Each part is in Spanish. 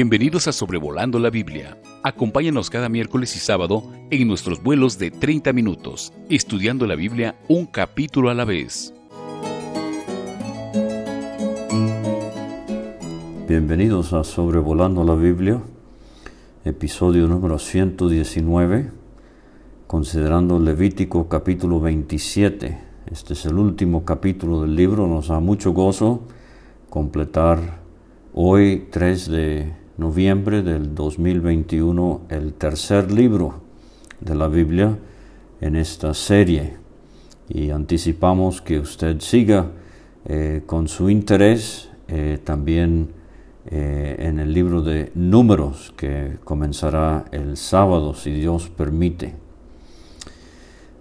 Bienvenidos a Sobrevolando la Biblia. Acompáñanos cada miércoles y sábado en nuestros vuelos de 30 minutos, estudiando la Biblia un capítulo a la vez. Bienvenidos a Sobrevolando la Biblia, episodio número 119, considerando Levítico capítulo 27. Este es el último capítulo del libro, nos da mucho gozo completar hoy 3 de noviembre del 2021 el tercer libro de la Biblia en esta serie y anticipamos que usted siga eh, con su interés eh, también eh, en el libro de números que comenzará el sábado si Dios permite.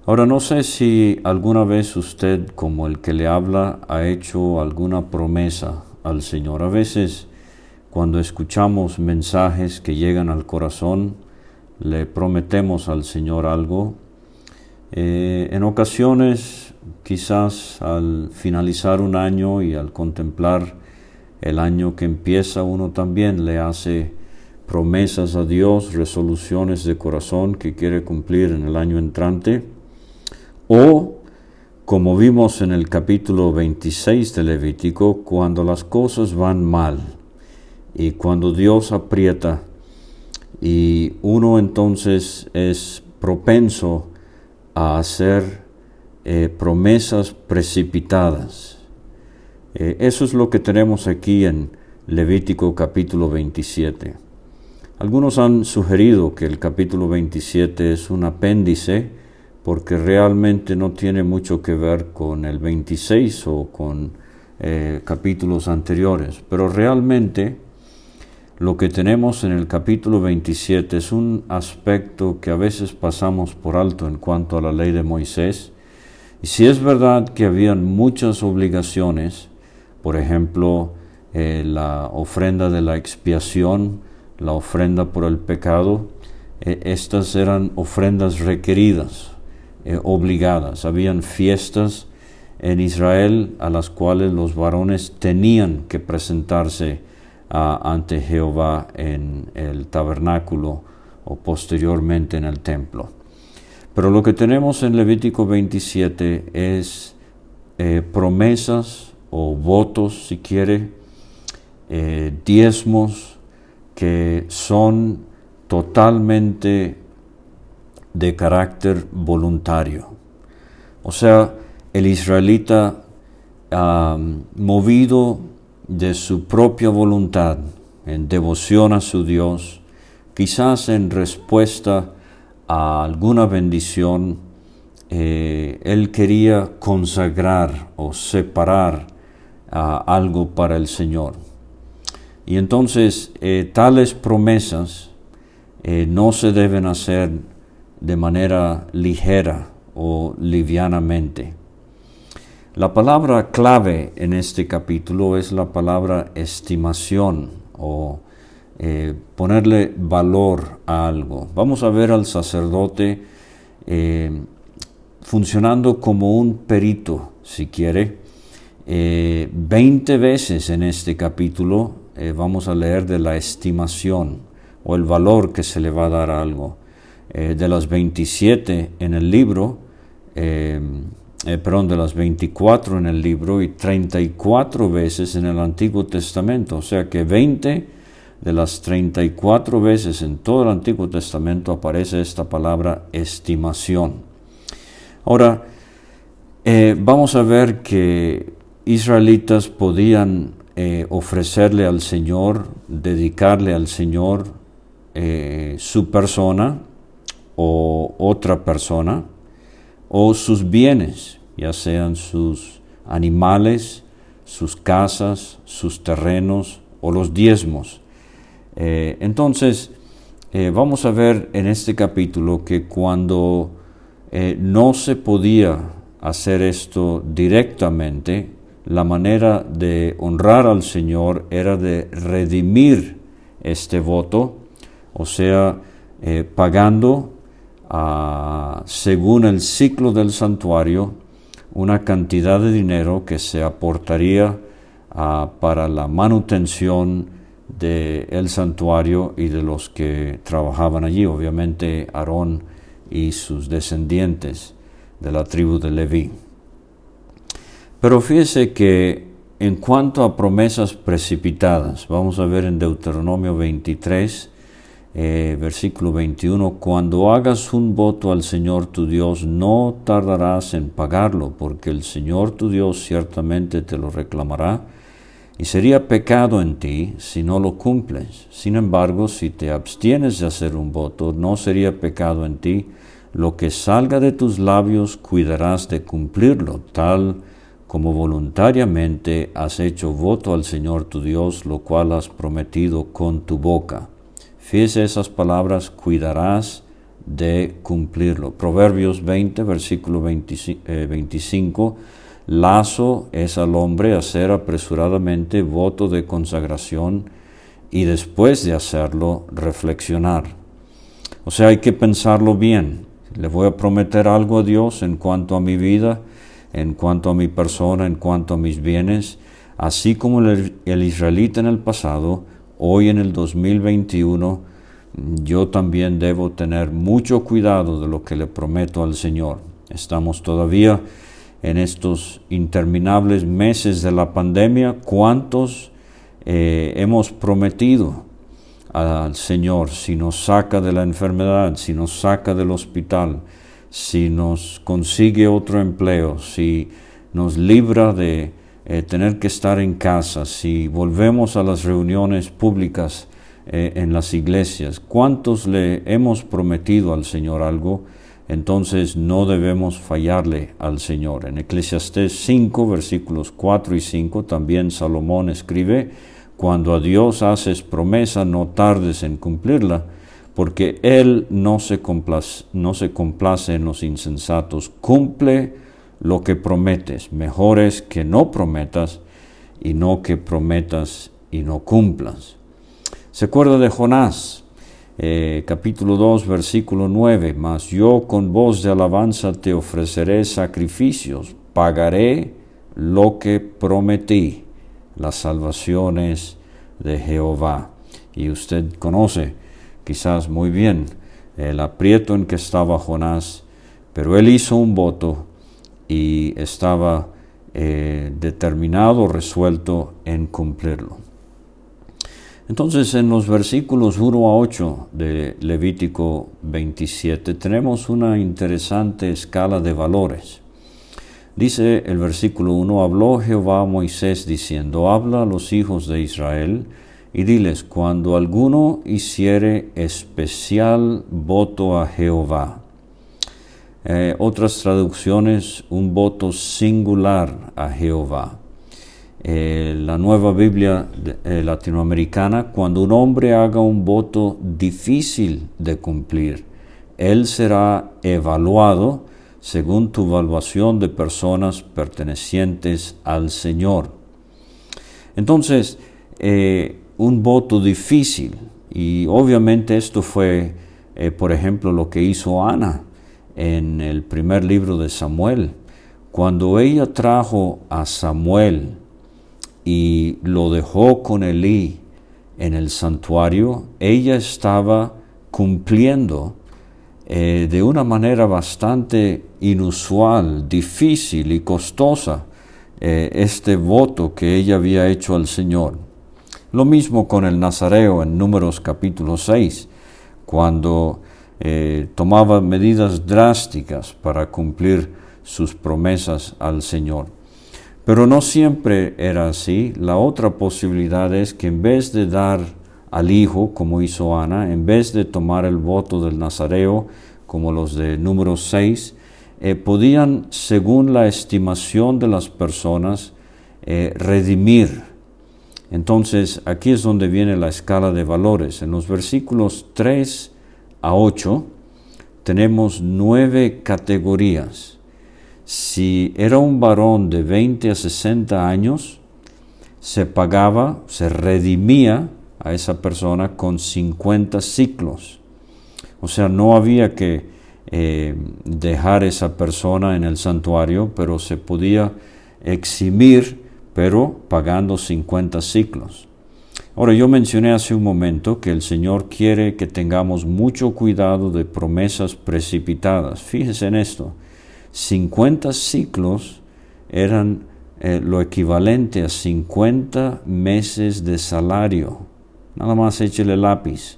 Ahora no sé si alguna vez usted como el que le habla ha hecho alguna promesa al Señor. A veces cuando escuchamos mensajes que llegan al corazón, le prometemos al Señor algo. Eh, en ocasiones, quizás al finalizar un año y al contemplar el año que empieza, uno también le hace promesas a Dios, resoluciones de corazón que quiere cumplir en el año entrante. O, como vimos en el capítulo 26 de Levítico, cuando las cosas van mal y cuando Dios aprieta y uno entonces es propenso a hacer eh, promesas precipitadas. Eh, eso es lo que tenemos aquí en Levítico capítulo 27. Algunos han sugerido que el capítulo 27 es un apéndice porque realmente no tiene mucho que ver con el 26 o con eh, capítulos anteriores, pero realmente lo que tenemos en el capítulo 27 es un aspecto que a veces pasamos por alto en cuanto a la ley de Moisés. Y si es verdad que habían muchas obligaciones, por ejemplo, eh, la ofrenda de la expiación, la ofrenda por el pecado, eh, estas eran ofrendas requeridas, eh, obligadas. Habían fiestas en Israel a las cuales los varones tenían que presentarse ante Jehová en el tabernáculo o posteriormente en el templo. Pero lo que tenemos en Levítico 27 es eh, promesas o votos, si quiere, eh, diezmos que son totalmente de carácter voluntario. O sea, el israelita movido de su propia voluntad, en devoción a su Dios, quizás en respuesta a alguna bendición, eh, él quería consagrar o separar algo para el Señor. Y entonces eh, tales promesas eh, no se deben hacer de manera ligera o livianamente. La palabra clave en este capítulo es la palabra estimación o eh, ponerle valor a algo. Vamos a ver al sacerdote eh, funcionando como un perito, si quiere. Eh, veinte veces en este capítulo vamos a leer de la estimación o el valor que se le va a dar a algo. de las 27 en el libro, eh, perdón, de las 24 en el libro y 34 veces en el Antiguo Testamento. O sea que 20 de las 34 veces en todo el Antiguo Testamento aparece esta palabra estimación. Ahora, eh, vamos a ver que israelitas podían eh, ofrecerle al Señor, dedicarle al Señor su persona o otra persona, o sus bienes, ya sean sus animales, sus casas, sus terrenos o los diezmos. Eh, entonces, eh, vamos a ver en este capítulo que cuando eh, no se podía hacer esto directamente, la manera de honrar al Señor era de redimir este voto, o sea, pagando según el ciclo del santuario, una cantidad de dinero que se aportaría para la manutención del santuario y de los que trabajaban allí, obviamente Aarón y sus descendientes de la tribu de Leví. Pero fíjese que en cuanto a promesas precipitadas, vamos a ver en Deuteronomio 23, eh, versículo 21, cuando hagas un voto al Señor tu Dios, no tardarás en pagarlo, porque el Señor tu Dios ciertamente te lo reclamará, y sería pecado en ti si no lo cumples. Sin embargo, si te abstienes de hacer un voto, no sería pecado en ti. Lo que salga de tus labios cuidarás de cumplirlo, tal como voluntariamente has hecho voto al Señor tu Dios, lo cual has prometido con tu boca. Fíjese esas palabras, cuidarás de cumplirlo. Proverbios 20, versículo 25, eh, lazo es al hombre hacer apresuradamente voto de consagración y después de hacerlo reflexionar. O sea, hay que pensarlo bien. Le voy a prometer algo a Dios en cuanto a mi vida, en cuanto a mi persona, en cuanto a mis bienes, así como el, el israelita en el pasado, hoy en el 2021, yo también debo tener mucho cuidado de lo que le prometo al Señor. Estamos todavía en estos interminables meses de la pandemia. ¿Cuántos eh, hemos prometido al Señor si nos saca de la enfermedad, si nos saca del hospital, si nos consigue otro empleo, si nos libra de eh, tener que estar en casa, si volvemos a las reuniones públicas eh, en las iglesias, ¿cuántos le hemos prometido al Señor algo? Entonces no debemos fallarle al Señor. En Eclesiastés 5, versículos 4 y 5, también Salomón escribe, cuando a Dios haces promesa, no tardes en cumplirla, porque Él no se complace, no se complace en los insensatos. Cumple lo que prometes. Mejor es que no prometas y no que prometas y no cumplas. Se acuerda de Jonás, eh, capítulo 2, versículo 9, mas yo con voz de alabanza te ofreceré sacrificios, pagaré lo que prometí, las salvaciones de Jehová. Y usted conoce quizás muy bien el aprieto en que estaba Jonás, pero él hizo un voto y estaba eh, determinado, resuelto en cumplirlo. Entonces en los versículos 1 a 8 de Levítico 27 tenemos una interesante escala de valores. Dice el versículo 1, habló Jehová a Moisés diciendo, habla a los hijos de Israel y diles, cuando alguno hiciere especial voto a Jehová, eh, otras traducciones, un voto singular a Jehová. Eh, la nueva Biblia eh, latinoamericana, cuando un hombre haga un voto difícil de cumplir, él será evaluado según tu evaluación de personas pertenecientes al Señor. Entonces, un voto difícil, y obviamente esto fue, por ejemplo, lo que hizo Ana en el primer libro de Samuel, cuando ella trajo a Samuel y lo dejó con Elí en el santuario, ella estaba cumpliendo eh, de una manera bastante inusual, difícil y costosa eh, este voto que ella había hecho al Señor. Lo mismo con el Nazareo en Números capítulo 6, cuando eh, tomaba medidas drásticas para cumplir sus promesas al Señor. Pero no siempre era así. La otra posibilidad es que en vez de dar al Hijo, como hizo Ana, en vez de tomar el voto del Nazareo, como los de número 6, eh, podían, según la estimación de las personas, eh, redimir. Entonces, aquí es donde viene la escala de valores. En los versículos 3 a 8 tenemos nueve categorías. Si era un varón de 20 a 60 años, se pagaba, se redimía a esa persona con 50 ciclos. O sea, no había que eh, dejar esa persona en el santuario, pero se podía eximir, pero pagando 50 ciclos. Ahora, yo mencioné hace un momento que el Señor quiere que tengamos mucho cuidado de promesas precipitadas. Fíjese en esto. 50 ciclos eran eh, lo equivalente a 50 meses de salario. Nada más échele lápiz.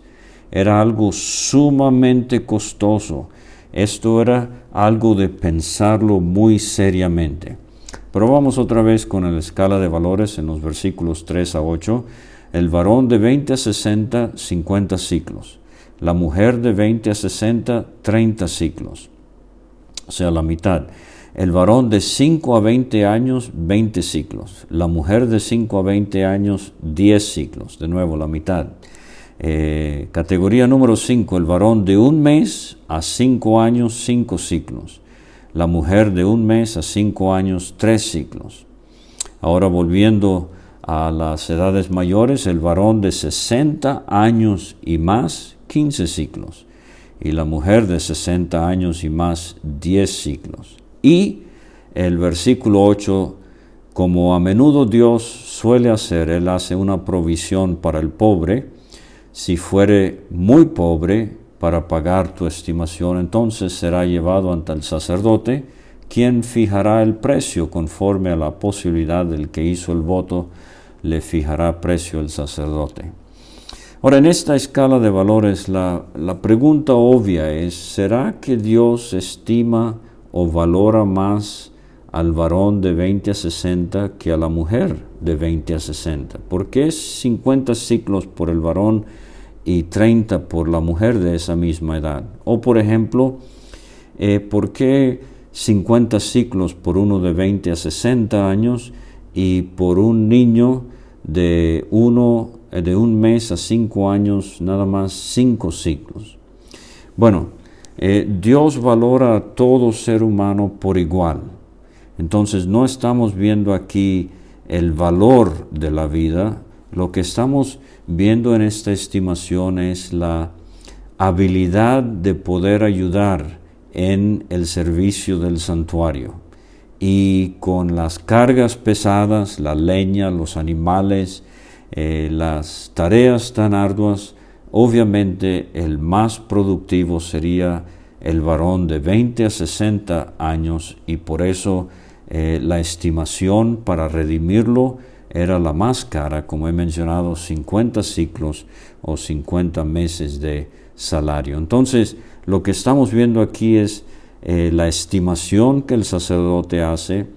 Era algo sumamente costoso. Esto era algo de pensarlo muy seriamente. Pero vamos otra vez con la escala de valores en los versículos 3 a 8 el varón de 20 a 60, 50 ciclos. La mujer de 20 a 60, 30 ciclos. O sea, la mitad. El varón de 5 a 20 años, 20 ciclos. La mujer de 5 a 20 años, 10 ciclos. De nuevo, la mitad. Eh, categoría número 5, el varón de un mes a 5 años, 5 ciclos. La mujer de un mes a 5 años, 3 ciclos. Ahora volviendo a las edades mayores, el varón de 60 años y más, 15 ciclos, y la mujer de 60 años y más, 10 ciclos. Y el versículo 8, como a menudo Dios suele hacer, Él hace una provisión para el pobre, si fuere muy pobre para pagar tu estimación, entonces será llevado ante el sacerdote, quien fijará el precio conforme a la posibilidad del que hizo el voto le fijará precio el sacerdote. Ahora, en esta escala de valores, la, la pregunta obvia es, ¿será que Dios estima o valora más al varón de 20 a 60 que a la mujer de 20 a 60? ¿Por qué es 50 ciclos por el varón y 30 por la mujer de esa misma edad? O, por ejemplo, eh, ¿por qué 50 ciclos por uno de 20 a 60 años y por un niño de uno eh, de un mes a cinco años nada más cinco ciclos. Bueno, eh, Dios valora a todo ser humano por igual. Entonces no estamos viendo aquí el valor de la vida, lo que estamos viendo en esta estimación es la habilidad de poder ayudar en el servicio del santuario y con las cargas pesadas, la leña, los animales, eh, las tareas tan arduas, obviamente el más productivo sería el varón de 20 a 60 años y por eso eh, la estimación para redimirlo era la más cara, como he mencionado, 50 ciclos o 50 meses de salario. Entonces, lo que estamos viendo aquí es eh, la estimación que el sacerdote hace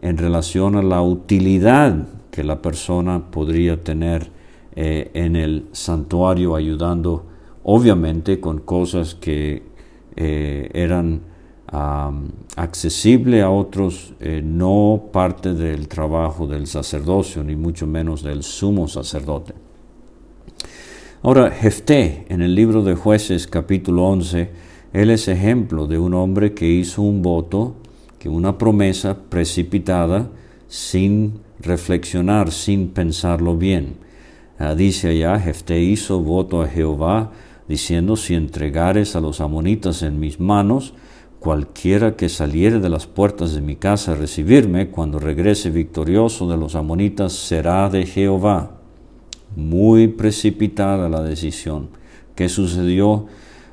en relación a la utilidad que la persona podría tener eh, en el santuario ayudando obviamente con cosas que eh, eran accesibles a otros, no parte del trabajo del sacerdocio, ni mucho menos del sumo sacerdote. Ahora, Jefté, en el libro de jueces capítulo 11, él es ejemplo de un hombre que hizo un voto, que una promesa precipitada, sin reflexionar, sin pensarlo bien. Ah, dice allá, Jefté hizo voto a Jehová, diciendo, si entregares a los amonitas en mis manos, cualquiera que saliere de las puertas de mi casa a recibirme, cuando regrese victorioso de los amonitas, será de Jehová. Muy precipitada la decisión. ¿Qué sucedió?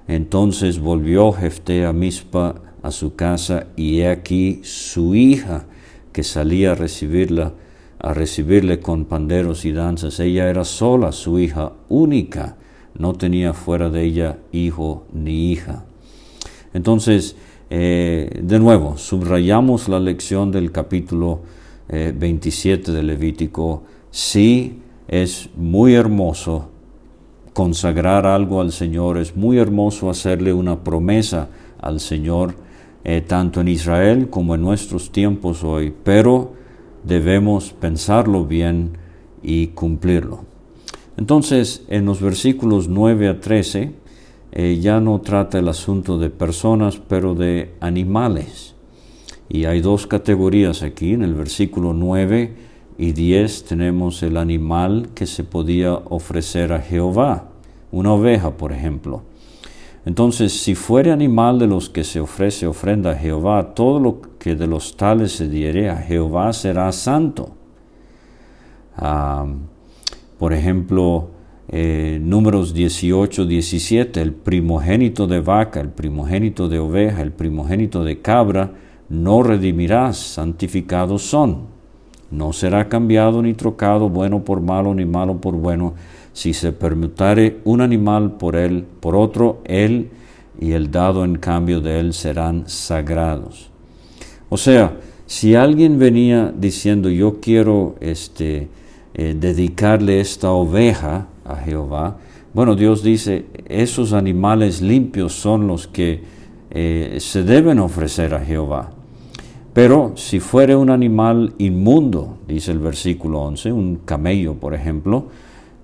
Entonces volvió Jefté a Mispa a su casa y he aquí su hija que salía a recibirla a recibirle con panderos y danzas. Ella era sola, su hija única, no tenía fuera de ella hijo ni hija. Entonces, eh, de nuevo, subrayamos la lección del capítulo 27 eh, de Levítico. Sí, es muy hermoso consagrar algo al Señor, es muy hermoso hacerle una promesa al Señor, eh, tanto en Israel como en nuestros tiempos hoy, pero debemos pensarlo bien y cumplirlo. Entonces, en los versículos 9 a 13, eh, ya no trata el asunto de personas, pero de animales. Y hay dos categorías aquí. En el versículo 9 y 10 tenemos el animal que se podía ofrecer a Jehová una oveja, por ejemplo. Entonces, si fuere animal de los que se ofrece ofrenda a Jehová, todo lo que de los tales se diere a Jehová será santo. Por ejemplo, eh, números 18, 17, el primogénito de vaca, el primogénito de oveja, el primogénito de cabra, no redimirás, santificados son. No será cambiado ni trocado bueno por malo ni malo por bueno, si se permutare un animal por él, por otro, él y el dado en cambio de él serán sagrados. O sea, si alguien venía diciendo yo quiero este, eh, dedicarle esta oveja a Jehová, bueno, Dios dice, esos animales limpios son los que eh, se deben ofrecer a Jehová. Pero si fuere un animal inmundo, dice el versículo 11, un camello, por ejemplo,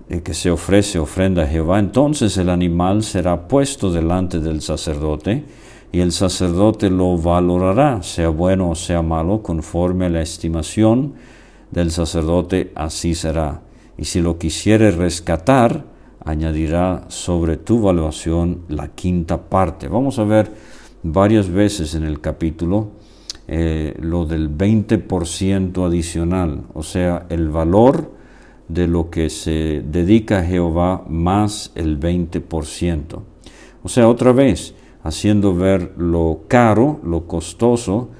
eh, que se ofrece ofrenda a Jehová, entonces el animal será puesto delante del sacerdote y el sacerdote lo valorará, sea bueno o sea malo, conforme a la estimación del sacerdote, así será. Y si lo quisiere rescatar, añadirá sobre tu valuación la quinta parte. Vamos a ver varias veces en el capítulo eh, lo del 20% adicional, o sea, el valor de lo que se dedica a Jehová más el 20%. O sea, otra vez, haciendo ver lo caro, lo costoso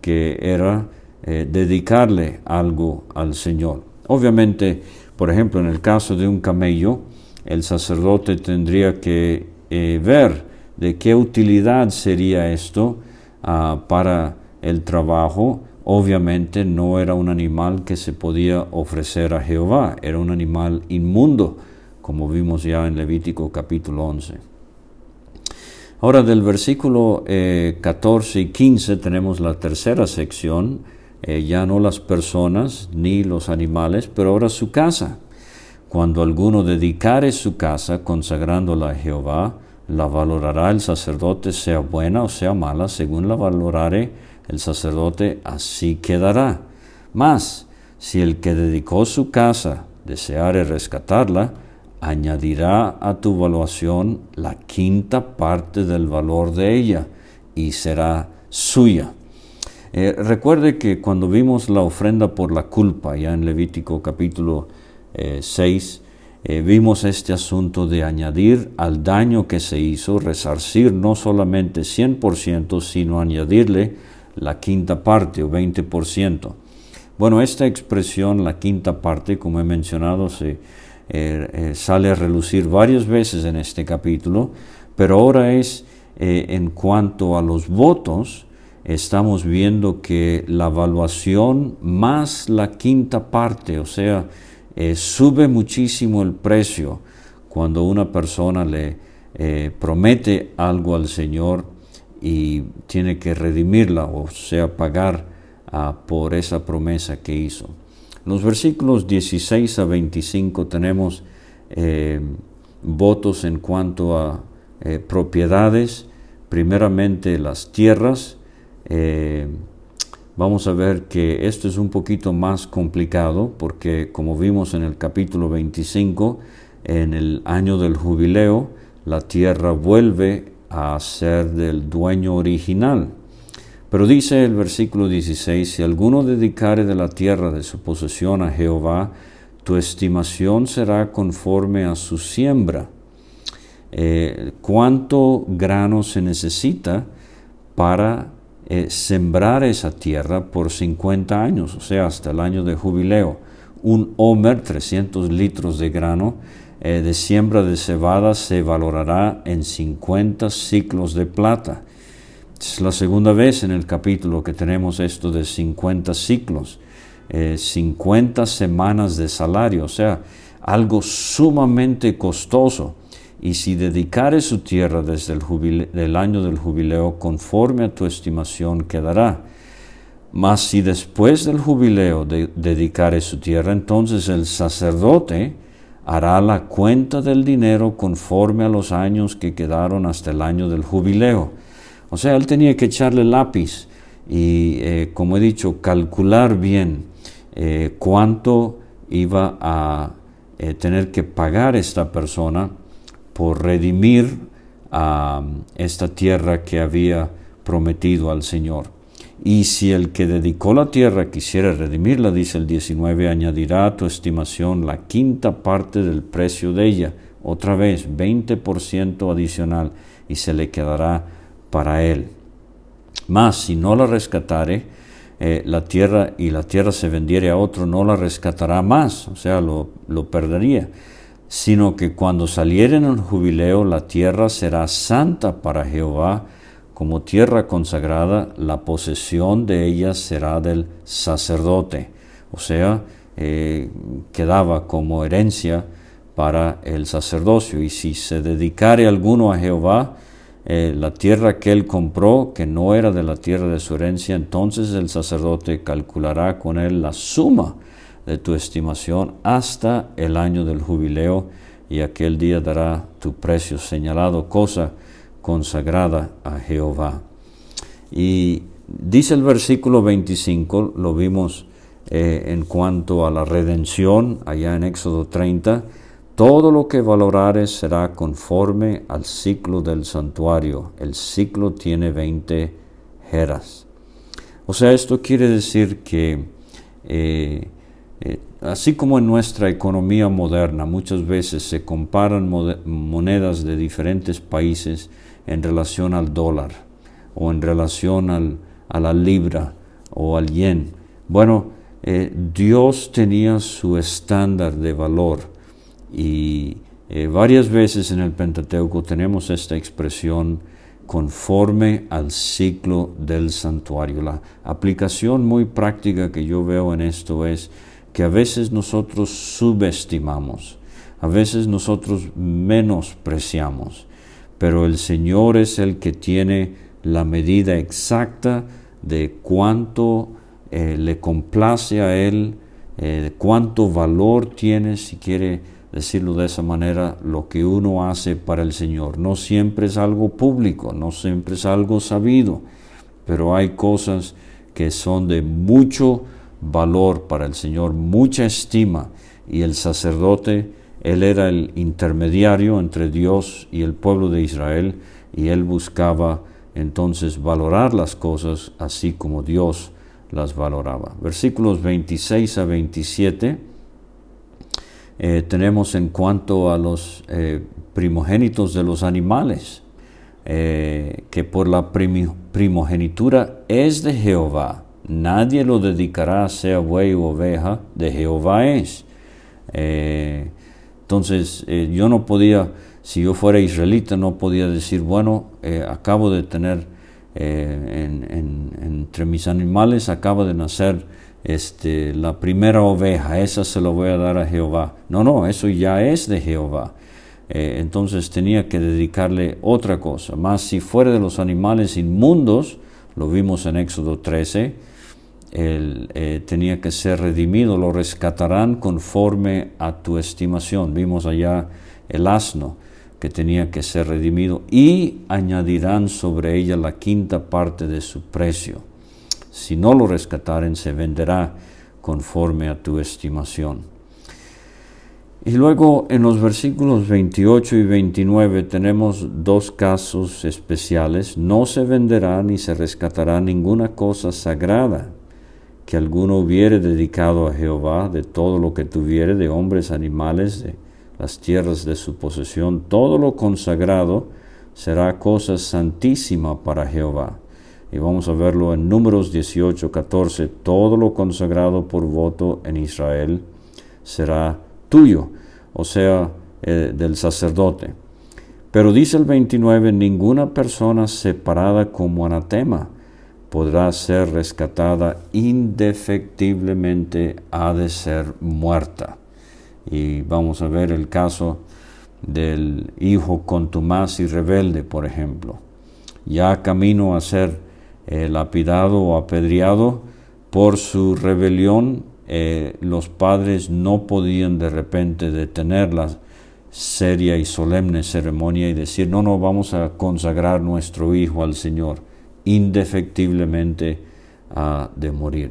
que era eh, dedicarle algo al Señor. Obviamente, por ejemplo, en el caso de un camello, el sacerdote tendría que eh, ver de qué utilidad sería esto ah, para el trabajo obviamente no era un animal que se podía ofrecer a Jehová, era un animal inmundo, como vimos ya en Levítico capítulo 11. Ahora del versículo 14 eh, y 15 tenemos la tercera sección, eh, ya no las personas ni los animales, pero ahora su casa. Cuando alguno dedicare su casa consagrándola a Jehová, la valorará el sacerdote, sea buena o sea mala, según la valorare el sacerdote así quedará. Mas, si el que dedicó su casa deseare rescatarla, añadirá a tu valuación la quinta parte del valor de ella y será suya. Eh, recuerde que cuando vimos la ofrenda por la culpa, ya en Levítico capítulo 6, eh, eh, vimos este asunto de añadir al daño que se hizo, resarcir no solamente 100%, sino añadirle la quinta parte o 20%. Bueno, esta expresión, la quinta parte, como he mencionado, se eh, eh, sale a relucir varias veces en este capítulo, pero ahora es eh, en cuanto a los votos, estamos viendo que la evaluación más la quinta parte, o sea, sube muchísimo el precio cuando una persona le promete algo al Señor y tiene que redimirla, o sea, pagar ah, por esa promesa que hizo. En los versículos 16 a 25 tenemos eh, votos en cuanto a eh, propiedades, primeramente las tierras. Eh, vamos a ver que esto es un poquito más complicado porque como vimos en el capítulo 25, en el año del jubileo, la tierra vuelve a ser del dueño original. Pero dice el versículo 16, si alguno dedicare de la tierra de su posesión a Jehová, tu estimación será conforme a su siembra. Eh, ¿Cuánto grano se necesita para eh, sembrar esa tierra por 50 años, o sea, hasta el año de jubileo? Un homer, 300 litros de grano, eh, de siembra de cebada se valorará en 50 ciclos de plata. Es la segunda vez en el capítulo que tenemos esto de 50 ciclos, 50 eh, semanas de salario, o sea, algo sumamente costoso. Y si dedicare su tierra desde el, año del jubileo, conforme a tu estimación quedará. Mas si después del jubileo de, dedicare su tierra, entonces el sacerdote, hará la cuenta del dinero conforme a los años que quedaron hasta el año del jubileo. O sea, él tenía que echarle lápiz y, eh, como he dicho, calcular bien eh, cuánto iba a eh, tener que pagar esta persona por redimir a esta tierra que había prometido al Señor. Y si el que dedicó la tierra quisiera redimirla, dice el 19, añadirá a tu estimación la quinta parte del precio de ella, otra vez 20% adicional, y se le quedará para él. Mas si no la rescatare, eh, la tierra y la tierra se vendiere a otro, no la rescatará más, o sea, lo, lo perdería, sino que cuando saliere en el jubileo, la tierra será santa para Jehová, como tierra consagrada, la posesión de ella será del sacerdote, o sea, eh, quedaba como herencia para el sacerdocio, y si se dedicare alguno a Jehová, eh, la tierra que él compró, que no era de la tierra de su herencia, entonces el sacerdote calculará con él la suma de tu estimación hasta el año del jubileo, y aquel día dará tu precio señalado, cosa consagrada a Jehová. Y dice el versículo 25, lo vimos eh, en cuanto a la redención, allá en Éxodo 30, todo lo que valorares será conforme al ciclo del santuario. El ciclo tiene 20 jeras. O sea, esto quiere decir que eh, eh, así como en nuestra economía moderna muchas veces se comparan monedas de diferentes países en relación al dólar o en relación al, a la libra o al yen, bueno, eh, Dios tenía su estándar de valor y eh, varias veces en el Pentateuco tenemos esta expresión conforme al ciclo del santuario. La aplicación muy práctica que yo veo en esto es que a veces nosotros subestimamos, a veces nosotros menospreciamos, pero el Señor es el que tiene la medida exacta de cuánto eh, le complace a Él, eh, cuánto valor tiene, si quiere decirlo de esa manera, lo que uno hace para el Señor. No siempre es algo público, no siempre es algo sabido, pero hay cosas que son de mucho valor para el Señor, mucha estima, y el sacerdote, él era el intermediario entre Dios y el pueblo de Israel, y él buscaba entonces valorar las cosas así como Dios las valoraba. Versículos 26 a 27 eh, tenemos en cuanto a los eh, primogénitos de los animales, eh, que por la primogenitura es de Jehová. Nadie lo dedicará, sea buey o oveja, de Jehová es. Entonces, yo no podía, si yo fuera israelita, no podía decir, bueno, acabo de tener entre mis animales, acaba de nacer este, la primera oveja, esa se la voy a dar a Jehová. No, no, eso ya es de Jehová. Eh, entonces tenía que dedicarle otra cosa. Más si fuera de los animales inmundos, lo vimos en Éxodo 13, eh, tenía que ser redimido, lo rescatarán conforme a tu estimación. Vimos allá el asno que tenía que ser redimido y añadirán sobre ella la quinta parte de su precio si no lo rescataren, se venderá conforme a tu estimación. Y luego en los versículos 28 y 29 tenemos dos casos especiales. No se venderá ni se rescatará ninguna cosa sagrada que alguno hubiere dedicado a Jehová de todo lo que tuviere, de hombres, animales, de las tierras de su posesión. Todo lo consagrado será cosa santísima para Jehová y vamos a verlo en números 18, 14, todo lo consagrado por voto en Israel será tuyo, o sea, eh, del sacerdote. Pero dice el 29, ninguna persona separada como anatema podrá ser rescatada indefectiblemente, ha de ser muerta. Y vamos a ver el caso del hijo contumaz y rebelde, por ejemplo. Ya camino a ser eh, lapidado o apedreado por su rebelión, eh, los padres no podían de repente detener la seria y solemne ceremonia y decir, no, no, vamos a consagrar nuestro hijo al Señor, indefectiblemente ha de morir.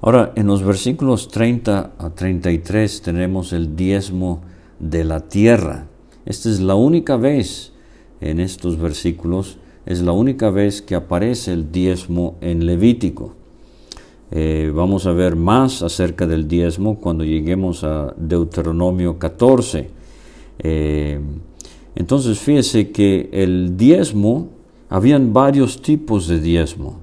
Ahora, en los versículos 30 a 33 tenemos el diezmo de la tierra. Esta es la única vez en estos versículos es la única vez que aparece el diezmo en Levítico. Eh, vamos a ver más acerca del diezmo cuando lleguemos a Deuteronomio 14. Eh, entonces fíjese que el diezmo, habían varios tipos de diezmo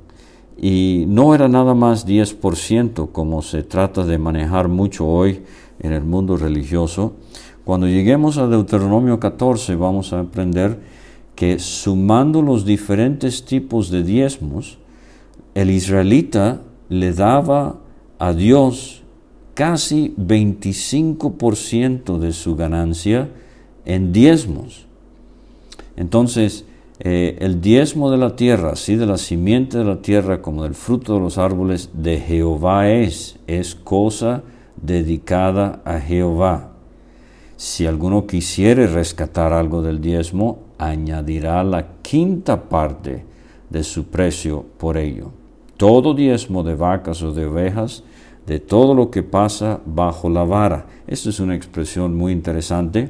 y no era nada más 10% como se trata de manejar mucho hoy en el mundo religioso. Cuando lleguemos a Deuteronomio 14 vamos a aprender que sumando los diferentes tipos de diezmos, el israelita le daba a Dios casi 25% de su ganancia en diezmos. Entonces, eh, el diezmo de la tierra, así de la simiente de la tierra como del fruto de los árboles, de Jehová es, es cosa dedicada a Jehová. Si alguno quisiere rescatar algo del diezmo, añadirá la quinta parte de su precio por ello. Todo diezmo de vacas o de ovejas, de todo lo que pasa bajo la vara. Esta es una expresión muy interesante.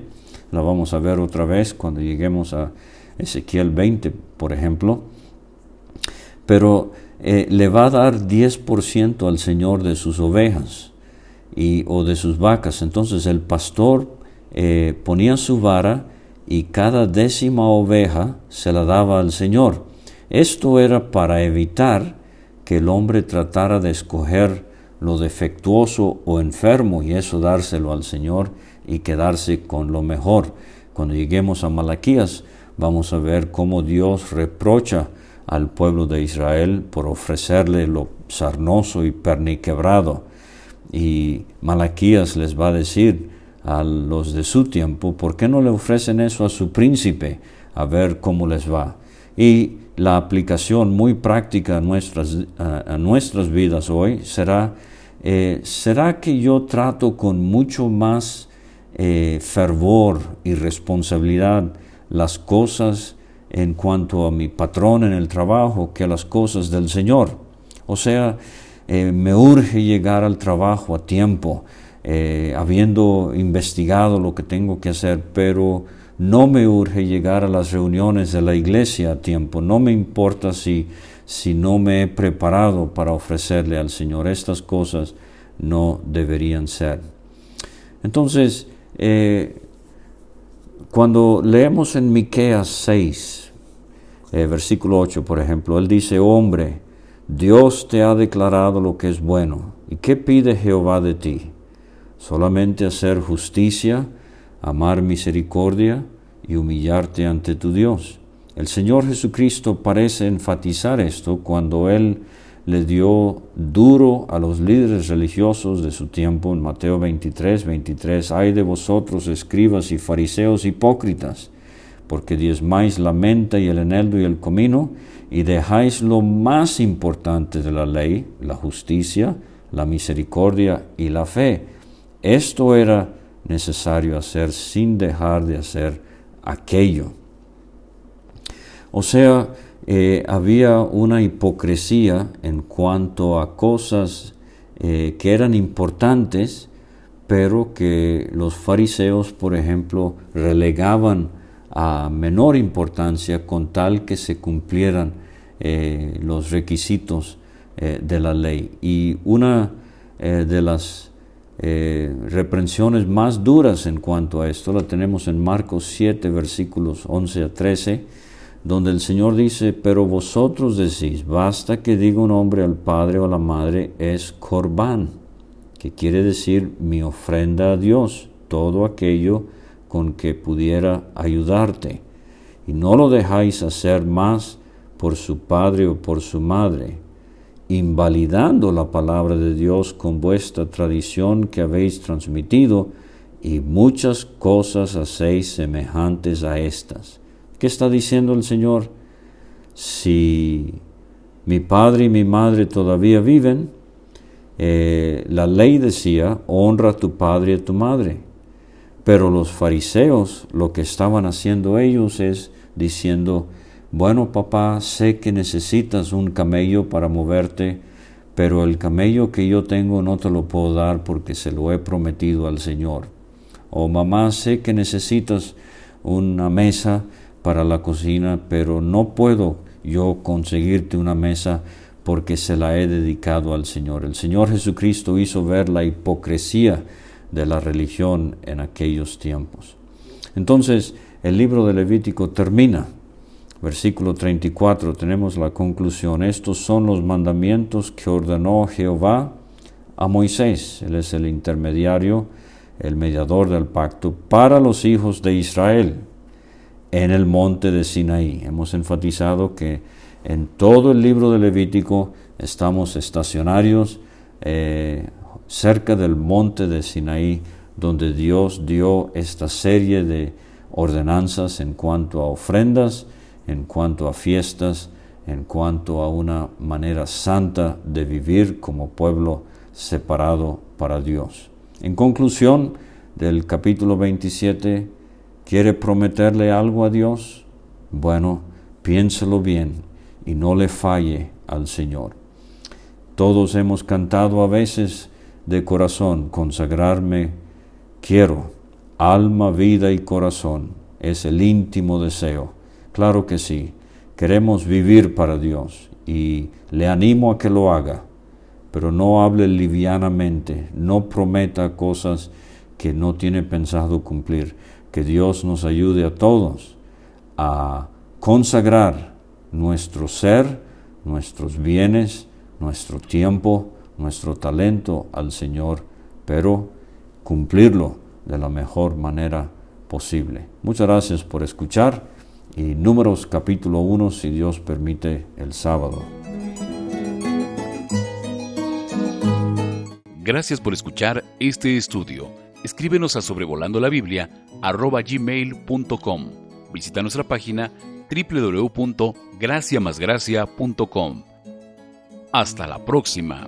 La vamos a ver otra vez cuando lleguemos a Ezequiel 20, por ejemplo. Pero eh, le va a dar 10% al Señor de sus ovejas y, o de sus vacas. Entonces el pastor eh, ponía su vara y cada décima oveja se la daba al Señor. Esto era para evitar que el hombre tratara de escoger lo defectuoso o enfermo y eso dárselo al Señor y quedarse con lo mejor. Cuando lleguemos a Malaquías vamos a ver cómo Dios reprocha al pueblo de Israel por ofrecerle lo sarnoso y perniquebrado. Y Malaquías les va a decir, a los de su tiempo, ¿por qué no le ofrecen eso a su príncipe? A ver cómo les va. Y la aplicación muy práctica a nuestras, a, nuestras vidas hoy será, eh, ¿será que yo trato con mucho más eh, fervor y responsabilidad las cosas en cuanto a mi patrón en el trabajo que las cosas del Señor? O sea, eh, me urge llegar al trabajo a tiempo, eh, habiendo investigado lo que tengo que hacer, pero no me urge llegar a las reuniones de la iglesia a tiempo. No me importa si, si no me he preparado para ofrecerle al Señor. Estas cosas no deberían ser. Entonces, eh, cuando leemos en Miqueas 6, eh, versículo 8, por ejemplo, él dice, hombre, Dios te ha declarado lo que es bueno. ¿Y qué pide Jehová de ti? solamente hacer justicia, amar misericordia y humillarte ante tu Dios. El Señor Jesucristo parece enfatizar esto cuando Él le dio duro a los líderes religiosos de su tiempo en Mateo 23, 23, ay de vosotros escribas y fariseos hipócritas, porque diezmáis la menta y el eneldo y el comino, y dejáis lo más importante de la ley, la justicia, la misericordia y la fe esto era necesario hacer sin dejar de hacer aquello. O sea, eh, había una hipocresía en cuanto a cosas eh, que eran importantes, pero que los fariseos, por ejemplo, relegaban a menor importancia con tal que se cumplieran eh, los requisitos de la ley. Y una de las reprensiones más duras en cuanto a esto la tenemos en Marcos 7, versículos 11 a 13, donde el Señor dice, pero vosotros decís, basta que diga un hombre al padre o a la madre, es corbán, que quiere decir mi ofrenda a Dios, todo aquello con que pudiera ayudarte, y no lo dejáis hacer más por su padre o por su madre invalidando la palabra de Dios con vuestra tradición que habéis transmitido, y muchas cosas hacéis semejantes a estas. ¿Qué está diciendo el Señor? Si mi padre y mi madre todavía viven, eh, la ley decía, honra a tu padre y a tu madre. Pero los fariseos lo que estaban haciendo ellos es diciendo, bueno papá, sé que necesitas un camello para moverte, pero el camello que yo tengo no te lo puedo dar porque se lo he prometido al Señor. O mamá, sé que necesitas una mesa para la cocina, pero no puedo yo conseguirte una mesa porque se la he dedicado al Señor. El Señor Jesucristo hizo ver la hipocresía de la religión en aquellos tiempos. Entonces, el libro de Levítico termina. Versículo 34, tenemos la conclusión. Estos son los mandamientos que ordenó Jehová a Moisés. Él es el intermediario, el mediador del pacto para los hijos de Israel en el monte de Sinaí. Hemos enfatizado que en todo el libro de Levítico estamos estacionarios eh, cerca del monte de Sinaí, donde Dios dio esta serie de ordenanzas en cuanto a ofrendas, en cuanto a fiestas, en cuanto a una manera santa de vivir como pueblo separado para Dios. En conclusión del capítulo 27, ¿quiere prometerle algo a Dios? Bueno, piénselo bien y no le falle al Señor. Todos hemos cantado a veces de corazón, consagrarme quiero, alma, vida y corazón, es el íntimo deseo. Claro que sí, queremos vivir para Dios y le animo a que lo haga, pero no hable livianamente, no prometa cosas que no tiene pensado cumplir. Que Dios nos ayude a todos a consagrar nuestro ser, nuestros bienes, nuestro tiempo, nuestro talento al Señor, pero cumplirlo de la mejor manera posible. Muchas gracias por escuchar y números capítulo 1 si Dios permite el sábado. Gracias por escuchar este estudio. Escríbenos a sobrevolando la Biblia. Visita nuestra página www.graciamasgracia.com. Hasta la próxima.